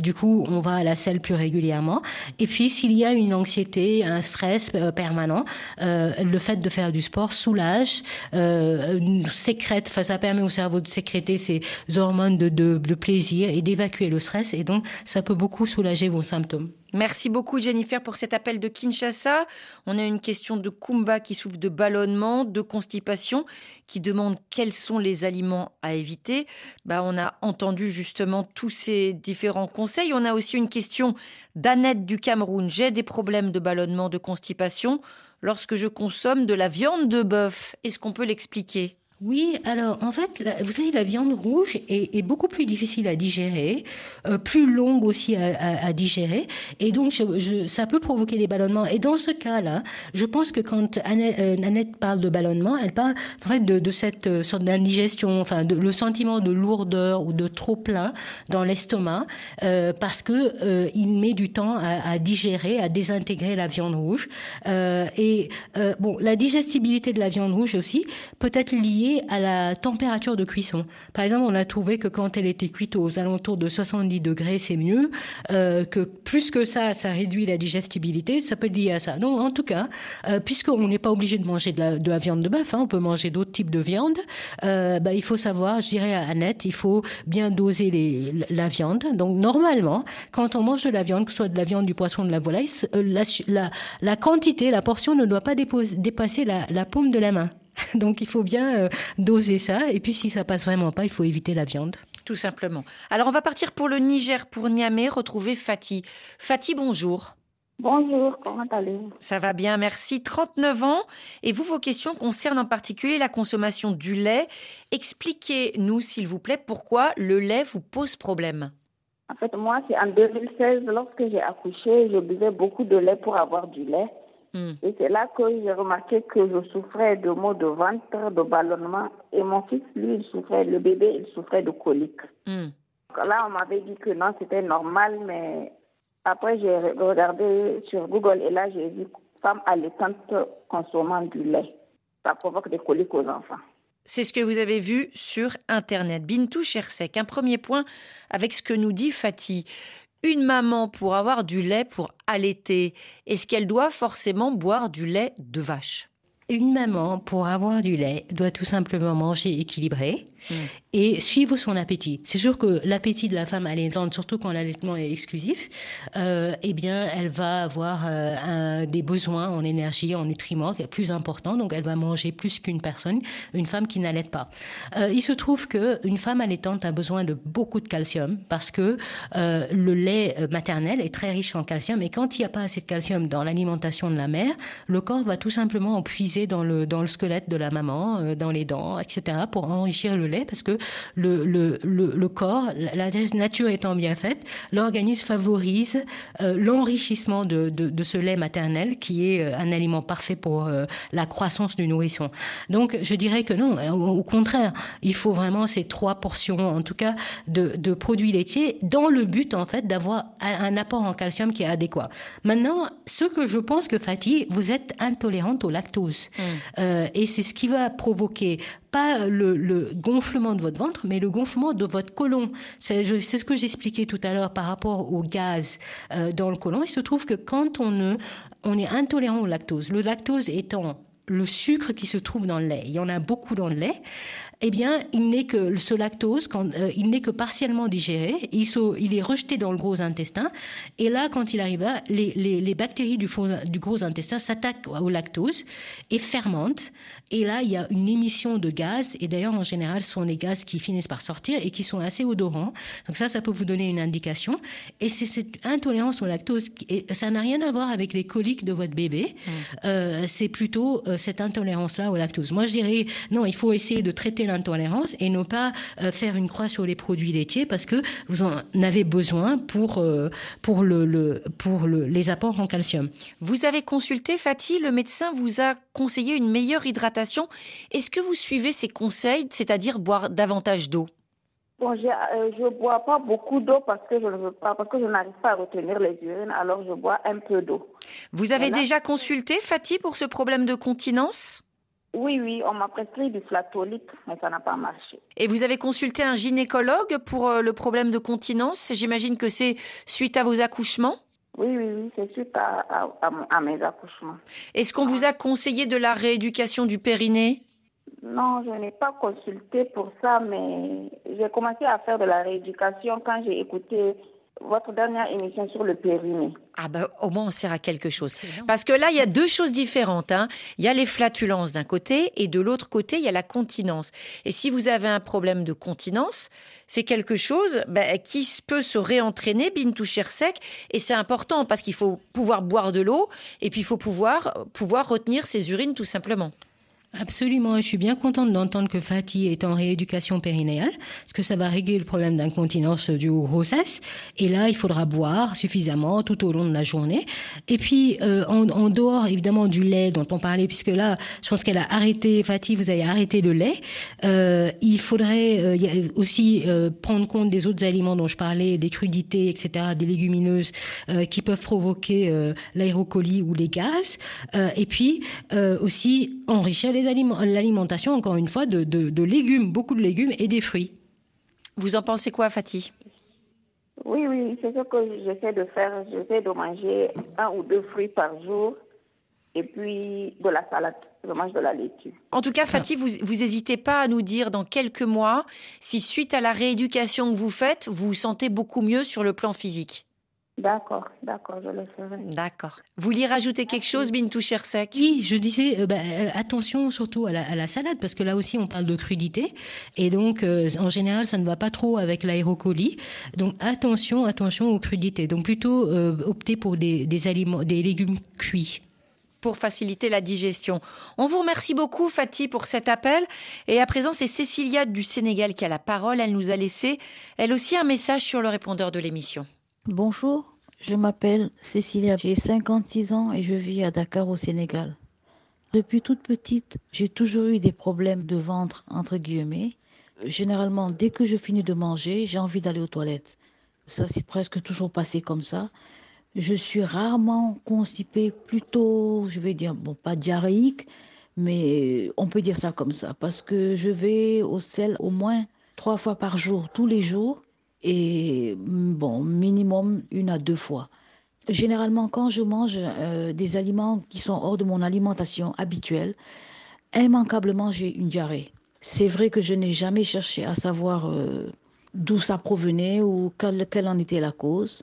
du coup, on va à la selle plus régulièrement. Et puis, s'il y a une anxiété, un stress permanent, le fait de faire du sport soulage, euh, sécrète, enfin, ça permet au cerveau de sécréter ces hormones de plaisir et d'évacuer le stress. Et donc, ça peut beaucoup soulager vos symptômes. Merci beaucoup Jennifer pour cet appel de Kinshasa. On a une question de Kumba qui souffre de ballonnement, de constipation, qui demande quels sont les aliments à éviter. Bah, on a entendu justement tous ces différents conseils. On a aussi une question d'Annette du Cameroun. J'ai des problèmes de ballonnement, de constipation lorsque je consomme de la viande de bœuf. Est-ce qu'on peut l'expliquer? Oui, alors en fait, vous savez, la viande rouge est, beaucoup plus difficile à digérer, euh, plus longue aussi à, digérer, et donc ça peut provoquer des ballonnements. Et dans ce cas-là, je pense que quand euh, Annette, parle de ballonnement, elle parle en fait de, cette euh, sorte d'indigestion, enfin le sentiment de lourdeur ou de trop plein dans l'estomac, parce que il met du temps à, à, digérer, à désintégrer la viande rouge. et bon, la digestibilité de la viande rouge aussi peut être liée à la température de cuisson. Par exemple, on a trouvé que quand elle était cuite aux alentours de 70 degrés, c'est mieux. Euh, que plus que ça, ça réduit la digestibilité. Ça peut être lié à ça. Donc, en tout cas, euh, puisqu'on n'est pas obligé de manger de la, de la viande de bœuf, hein, on peut manger d'autres types de viande. Euh, bah, il faut savoir, je dirais à Annette, il faut bien doser la viande. Donc, normalement, quand on mange de la viande, que ce soit de la viande, du poisson, de la volaille, euh, la, quantité, la portion ne doit pas dépasser la paume de la main. Donc il faut bien euh, doser ça. Et puis si ça passe vraiment pas, il faut éviter la viande. Tout simplement. Alors on va partir pour le Niger, pour Niamey, retrouver Fatih. Fatih, bonjour. Bonjour, comment allez-vous? Ça va bien, merci. 39 ans. Et vous, vos questions concernent en particulier la consommation du lait. Expliquez-nous, s'il vous plaît, pourquoi le lait vous pose problème. En fait, moi, c'est en 2016, lorsque j'ai accouché, je buvais beaucoup de lait pour avoir du lait. Hmm. Et c'est là que j'ai remarqué que je souffrais de maux de ventre, de ballonnement. Et mon fils, lui, il souffrait, le bébé, il souffrait de coliques. Hmm. Là, on m'avait dit que non, c'était normal, mais après, j'ai regardé sur Google et là, j'ai vu femme allaitante consommant du lait. Ça provoque des coliques aux enfants. C'est ce que vous avez vu sur Internet. Bintou Chersek, un premier point avec ce que nous dit Fatih. Une maman pour avoir du lait pour allaiter, est-ce qu'elle doit forcément boire du lait de vache? Une maman pour avoir du lait doit tout simplement manger équilibré, Mm. et suivre son appétit. C'est sûr que l'appétit de la femme allaitante, surtout quand l'allaitement est exclusif, euh, eh bien, elle va avoir euh, un, des besoins en énergie, en nutriments plus importants. Donc, elle va manger plus qu'une personne, une femme qui n'allaite pas. Euh, il se trouve que une femme allaitante a besoin de beaucoup de calcium parce que le lait maternel est très riche en calcium. Et quand il n'y a pas assez de calcium dans l'alimentation de la mère, le corps va tout simplement en puiser dans le, dans le squelette de la maman, euh, dans les dents, etc., pour enrichir le lait, parce que le, le, le, corps, la nature étant bien faite, l'organisme favorise euh, l'enrichissement de, de, de, ce lait maternel, qui est euh, un aliment parfait pour la croissance du nourrisson. Donc, je dirais que non, au, contraire, il faut vraiment ces trois portions, en tout cas, de, de produits laitiers, dans le but, en fait, d'avoir un apport en calcium qui est adéquat. Maintenant, ce que je pense que Fatih, vous êtes intolérante au lactose. Euh, et c'est ce qui va provoquer pas le, gonflement de votre ventre, mais le gonflement de votre côlon. C'est ce que j'expliquais tout à l'heure par rapport au gaz euh, dans le côlon. Il se trouve que quand on, on est intolérant au lactose, le lactose étant le sucre qui se trouve dans le lait, il y en a beaucoup dans le lait, eh bien, il n'est que ce lactose, quand, euh, il n'est que partiellement digéré, il, il, est rejeté dans le gros intestin, et là, quand il arrive là, les, les, les bactéries du, du, gros intestin s'attaquent au lactose et fermentent, et là, il y a une émission de gaz, et d'ailleurs, en général, ce sont les gaz qui finissent par sortir et qui sont assez odorants. Donc ça, ça peut vous donner une indication. Et c'est cette intolérance au lactose, et ça n'a rien à voir avec les coliques de votre bébé, mmh. euh, c'est plutôt euh, cette intolérance-là au lactose. Moi, je dirais, non, il faut essayer de traiter l'intolérance et ne pas euh, faire une croix sur les produits laitiers parce que vous en avez besoin pour, euh, pour, le, le, pour le, les apports en calcium. Vous avez consulté, Fatih, le médecin vous a conseillé une meilleure hydratation. Est-ce que vous suivez ses conseils, c'est-à-dire boire davantage d'eau? Bon, je ne euh, bois pas beaucoup d'eau parce que je ne veux pas, parce que je n'arrive pas à retenir les urines, alors je bois un peu d'eau. Vous avez déjà consulté Fatih pour ce problème de continence? Oui, oui, on m'a prescrit du flatolique, mais ça n'a pas marché. Et vous avez consulté un gynécologue pour euh, le problème de continence? J'imagine que c'est suite à vos accouchements? Oui, oui, oui, c'est suite à, à, mes accouchements. Est-ce qu'on vous a conseillé de la rééducation du périnée? Non, je n'ai pas consulté pour ça, mais j'ai commencé à faire de la rééducation quand j'ai écouté votre dernière émission sur le périnée. Ah ben au moins on sert à quelque chose. Parce que là, il y a deux choses différentes. Hein. Il y a les flatulences d'un côté et de l'autre côté, il y a la continence. Et si vous avez un problème de continence, c'est quelque chose ben, qui peut se réentraîner, bintou sec. Et c'est important parce qu'il faut pouvoir boire de l'eau et puis il faut pouvoir, pouvoir retenir ses urines tout simplement. Absolument, je suis bien contente d'entendre que Fatih est en rééducation périnéale, parce que ça va régler le problème d'incontinence du grossesse. Et là, il faudra boire suffisamment tout au long de la journée. Et puis, euh, en, dehors évidemment du lait dont on parlait, puisque là, je pense qu'elle a arrêté, Fatih, vous avez arrêté le lait. Euh, il faudrait euh, aussi euh, prendre compte des autres aliments dont je parlais, des crudités, etc., des légumineuses euh, qui peuvent provoquer euh, l'aérocolie ou les gaz. et puis aussi enrichir l'alimentation, encore une fois, de, légumes, beaucoup de légumes et des fruits. Vous en pensez quoi, Fatih? Oui, oui, c'est ce que j'essaie de faire. J'essaie de manger un ou deux fruits par jour et puis de la salade. Je mange de la laitue. En tout cas, Fatih, vous, vous n'hésitez pas à nous dire dans quelques mois si, suite à la rééducation que vous faites, vous vous sentez beaucoup mieux sur le plan physique. D'accord, d'accord, je le ferai. D'accord. Vous vouliez rajouter quelque chose, Bintou Chersek? Oui, je disais, euh, bah, euh, attention surtout à la, salade, parce que là aussi on parle de crudité, et donc euh, en général ça ne va pas trop avec l'aérocolie. Donc attention, attention aux crudités. Donc plutôt opter pour des, des, aliments, des légumes cuits pour faciliter la digestion. On vous remercie beaucoup, Fatih, pour cet appel. Et à présent, c'est Cécilia du Sénégal qui a la parole. Elle nous a laissé, elle aussi, un message sur le répondeur de l'émission. Bonjour, je m'appelle Cécilia, j'ai 56 ans et je vis à Dakar au Sénégal. Depuis toute petite, j'ai toujours eu des problèmes de ventre, entre guillemets. Généralement, dès que je finis de manger, j'ai envie d'aller aux toilettes. Ça s'est presque toujours passé comme ça. Je suis rarement constipée, plutôt, je vais dire, bon, pas diarrhéique, mais on peut dire ça comme ça, parce que je vais au sel au moins trois fois par jour, tous les jours et bon, minimum une à deux fois. Généralement, quand je mange euh, des aliments qui sont hors de mon alimentation habituelle, immanquablement, j'ai une diarrhée. C'est vrai que je n'ai jamais cherché à savoir euh, d'où ça provenait ou quelle, en était la cause.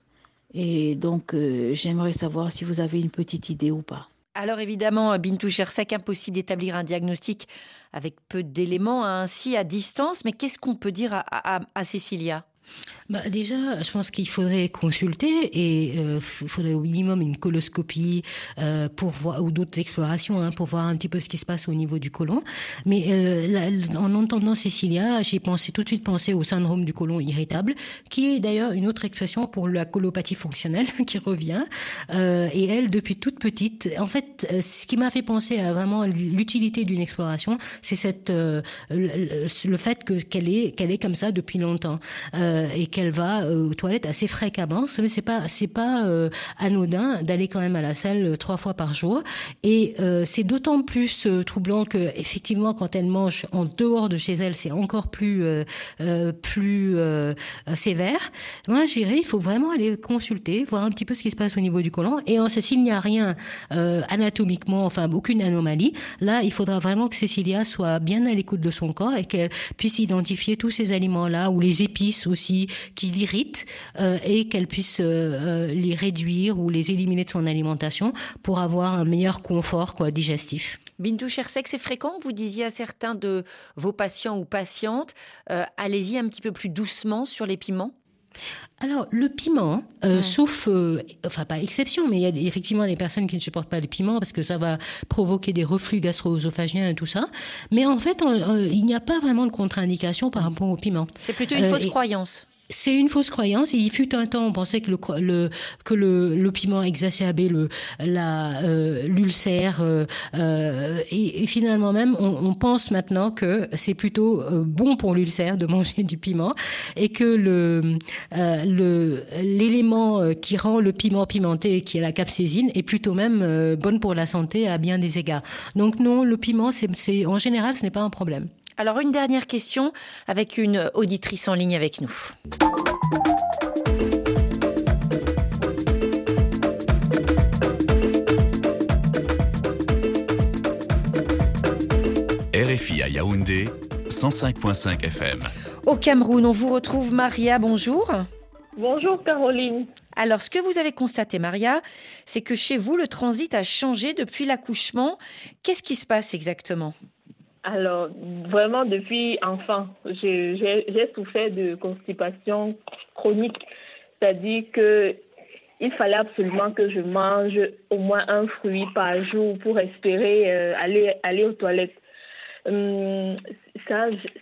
Et donc, euh, j'aimerais savoir si vous avez une petite idée ou pas. Alors évidemment, Bintou Chersek, impossible d'établir un diagnostic avec peu d'éléments, hein, ainsi à distance. Mais qu'est-ce qu'on peut dire à, à Cécilia? Bah déjà, je pense qu'il faudrait consulter et euh, il faudrait au minimum une coloscopie euh, pour voir ou d'autres explorations hein, pour voir un petit peu ce qui se passe au niveau du côlon. Mais euh, en entendant Cécilia, j'ai tout de suite pensé au syndrome du côlon irritable, qui est d'ailleurs une autre expression pour la colopathie fonctionnelle qui revient. Et elle, depuis toute petite, en fait, ce qui m'a fait penser à vraiment l'utilité d'une exploration, c'est cette le, le, fait que qu'elle est qu'elle est comme ça depuis longtemps et qu'elle va euh, aux toilettes assez fréquemment. Mais c'est pas c'est pas euh, anodin d'aller quand même à la salle euh, trois fois par jour. Et c'est d'autant plus troublant que effectivement quand elle mange en dehors de chez elle, c'est encore plus plus sévère. Moi, j'irais, il faut vraiment aller consulter, voir un petit peu ce qui se passe au niveau du côlon. Et s'il n'y a rien anatomiquement, enfin aucune anomalie, là, il faudra vraiment que Cécilia soit bien à l'écoute de son corps et qu'elle puisse identifier tous ces aliments-là ou les épices aussi qui l'irritent euh, et qu'elle puisse euh, euh, les réduire ou les éliminer de son alimentation pour avoir un meilleur confort quoi, digestif. Bintou Chersek, c'est fréquent vous disiez à certains de vos patients ou patientes, allez-y un petit peu plus doucement sur les piments? Alors, le piment, sauf, enfin pas exception, mais il y a effectivement des personnes qui ne supportent pas le piment parce que ça va provoquer des reflux gastro-œsophagiens et tout ça. Mais en fait, il n'y a pas vraiment de contre-indication par rapport au piment. C'est plutôt une fausse croyance. C'est une fausse croyance. Il fut un temps, on pensait que le, que le, le, piment exacerbait le euh, l'ulcère euh, euh, et, et, finalement même on, on pense maintenant que c'est plutôt euh, bon pour l'ulcère de manger du piment et que le euh, le l'élément qui rend le piment pimenté, qui est la capsaïcine, est plutôt même bonne pour la santé à bien des égards. Donc non, le piment, c'est en général, ce n'est pas un problème. Alors une dernière question avec une auditrice en ligne avec nous. RFI à Yaoundé, 105.5 FM. Au Cameroun, on vous retrouve Maria, bonjour. Bonjour Caroline. Alors, ce que vous avez constaté, Maria, c'est que chez vous, le transit a changé depuis l'accouchement. Qu'est-ce qui se passe exactement? Alors, vraiment, depuis enfant, j'ai souffert de constipation chronique. C'est-à-dire que il fallait absolument que je mange au moins un fruit par jour pour espérer euh, aller, aller aux toilettes. Hum,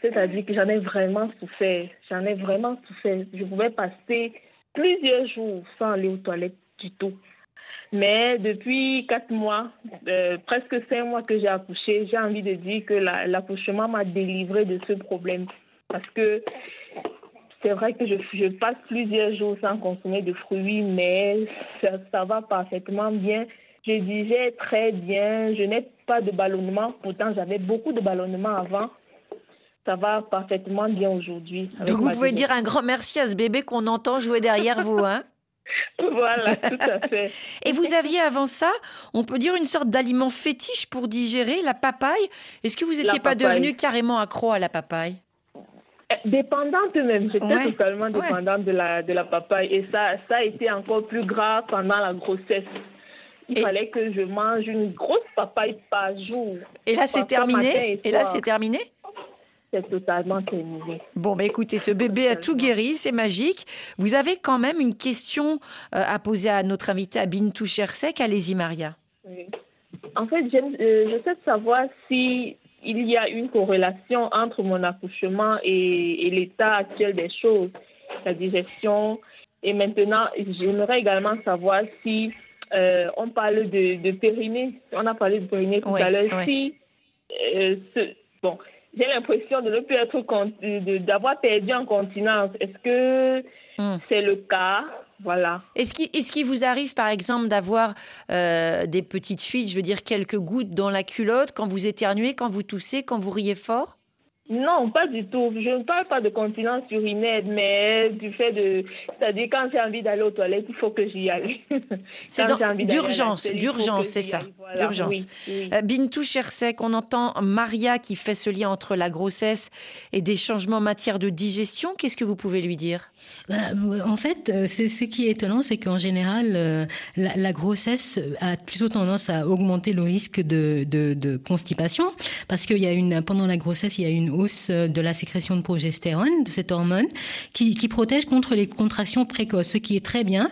c'est-à-dire que j'en ai vraiment souffert. J'en ai vraiment souffert. Je pouvais passer plusieurs jours sans aller aux toilettes du tout. Mais depuis quatre mois, euh, presque cinq mois que j'ai accouché, j'ai envie de dire que l'accouchement m'a délivré de ce problème. Parce que c'est vrai que je, je, passe plusieurs jours sans consommer de fruits, mais ça, ça va parfaitement bien. Je digère très bien. Je n'ai pas de ballonnement. Pourtant, j'avais beaucoup de ballonnement avant. Ça va parfaitement bien aujourd'hui. Donc, vous pouvez dire un grand merci à ce bébé qu'on entend jouer derrière vous, hein voilà, tout à fait. Et vous aviez avant ça, on peut dire une sorte d'aliment fétiche pour digérer, la papaye. Est-ce que vous n'étiez pas devenu carrément accro à la papaye? Eh, Dépendante même, j'étais totalement dépendante de, la, de la papaye. Et ça, ça a été encore plus grave pendant la grossesse. Il fallait que je mange une grosse papaye par jour. Et là, c'est terminé? Et là, c'est terminé? C'est totalement terminé. Bon, bah écoutez, ce bébé a tout guéri, c'est magique. Vous avez quand même une question euh, à poser à notre invité, à Bintou Chersek. Allez-y, Maria. En fait, euh, je sais savoir si il y a une corrélation entre mon accouchement et, l'état actuel des choses, la digestion. Et maintenant, j'aimerais également savoir si euh, on parle de, périnée, on a parlé de périnée tout à l'heure, si ce, bon, j'ai l'impression de ne plus être d'avoir perdu en continence. Est-ce que hmm. c'est le cas? Voilà. Est-ce qu'il est qu vous arrive, par exemple, d'avoir euh, des petites fuites, je veux dire quelques gouttes dans la culotte quand vous éternuez, quand vous toussez, quand vous riez fort? Non, pas du tout. Je ne parle pas de continence urinaire, mais du fait de... C'est-à-dire quand j'ai envie d'aller aux toilettes, il faut que j'y aille. C'est d'urgence, d'urgence, c'est ça. D'urgence. Euh, Bintou Chersek, on entend Maria qui fait ce lien entre la grossesse et des changements en matière de digestion. Qu'est-ce que vous pouvez lui dire? Bah, En fait, euh, ce qui est étonnant, c'est qu'en général, euh, la, grossesse a plutôt tendance à augmenter le risque de, de, de constipation parce qu'il y a une, pendant la grossesse, il y a une de la sécrétion de progestérone, de cette hormone, qui, qui protège contre les contractions précoces, ce qui est très bien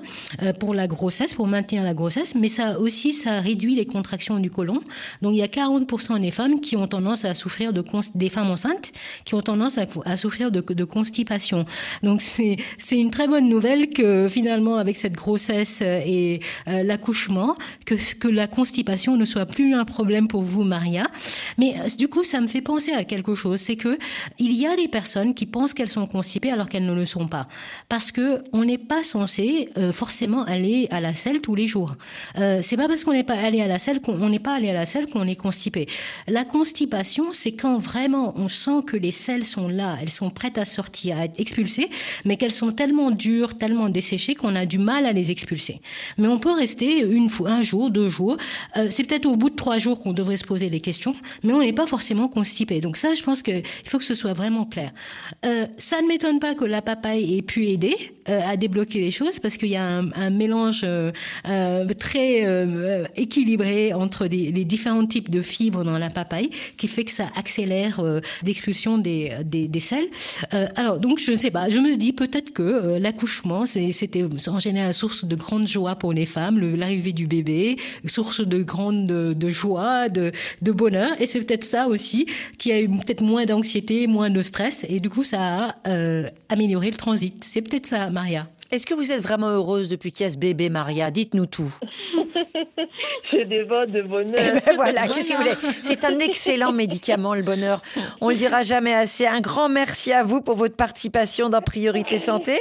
pour la grossesse, pour maintenir la grossesse, mais ça aussi, ça réduit les contractions du côlon. Donc il y a 40% des femmes qui ont tendance à souffrir de des femmes enceintes qui ont tendance à, à souffrir de, de constipation. Donc c'est une très bonne nouvelle que finalement avec cette grossesse et euh, l'accouchement que que la constipation ne soit plus un problème pour vous Maria. Mais euh, du coup ça me fait penser à quelque chose, c'est que il y a des personnes qui pensent qu'elles sont constipées alors qu'elles ne le sont pas parce que on n'est pas censé euh, forcément aller à la selle tous les jours. Euh, c'est pas parce qu'on n'est pas allé à la selle qu'on n'est pas allé à la selle qu'on est constipé. La constipation, c'est quand vraiment on sent que les selles sont là, elles sont prêtes à sortir, à être expulsées, mais qu'elles sont tellement dures, tellement desséchées qu'on a du mal à les expulser. Mais on peut rester une fois, un jour, deux jours. Euh, c'est peut-être au bout de trois jours qu'on devrait se poser les questions, mais on n'est pas forcément constipé. Donc ça, je pense qu'il faut que ce soit vraiment clair. Euh, ça ne m'étonne pas que la papaye ait pu aider euh, à débloquer les choses parce qu'il y a un, mélange euh, très équilibré entre les différents types de fibres dans la papaye qui fait que ça accélère l'expulsion des, des. Euh, alors donc je ne sais pas, je me dis peut-être que l'accouchement c'était en général source de grande joie pour les femmes, l'arrivée du bébé, source de grande de, de joie, de, de bonheur et c'est peut-être ça aussi qui a eu peut-être moins d'anxiété, moins de stress et du coup ça a euh, amélioré le transit. C'est peut-être ça Maria. Est-ce que vous êtes vraiment heureuse depuis qu'il y a ce bébé, Maria? Dites-nous tout. J'ai des votes de bonheur. Eh ben voilà, qu'est-ce que vous voulez? C'est un excellent médicament, le bonheur. On le dira jamais assez. Un grand merci à vous pour votre participation dans Priorité Santé.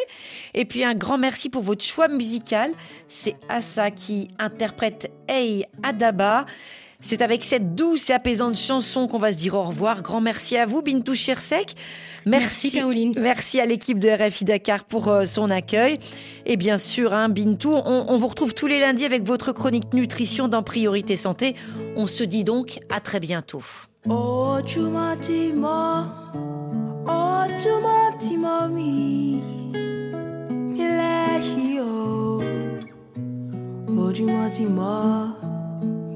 Et puis un grand merci pour votre choix musical. C'est Assa qui interprète Hey Adaba. C'est avec cette douce et apaisante chanson qu'on va se dire au revoir. Grand merci à vous, Bintou Chersek. Merci, merci Caroline. Merci à l'équipe de RFI Dakar pour euh, son accueil. Et bien sûr, hein, Bintou, on, on vous retrouve tous les lundis avec votre chronique nutrition dans Priorité Santé. On se dit donc à très bientôt. Oh,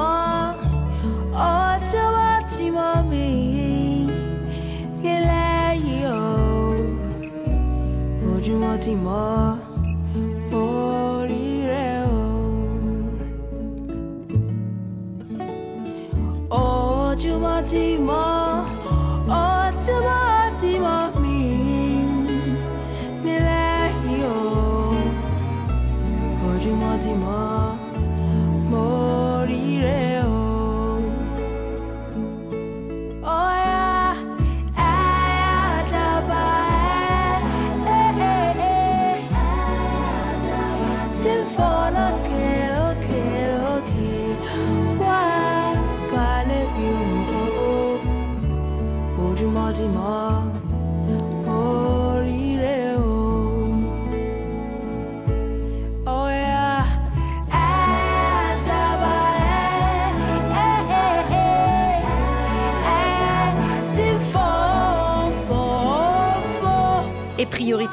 mọ́, ojúmọ́ ti mọ́ mi nílẹ̀ yìí o. Ojúmọ́ ti mọ́,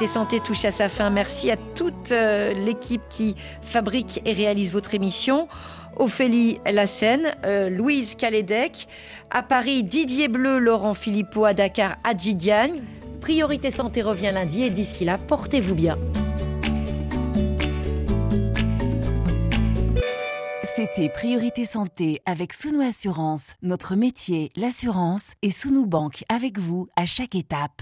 Santé touche à sa fin. Merci à toute euh, l'équipe qui fabrique et réalise votre émission. Ophélie Lassène, euh, Louise Calédec, à Paris Didier Bleu, Laurent Philippot, à Dakar Adji Diagne. Priorité Santé revient lundi et d'ici là, portez-vous bien. C'était Priorité Santé avec Sounou Assurance. Notre métier, l'assurance, et Sounou Banque avec vous à chaque étape.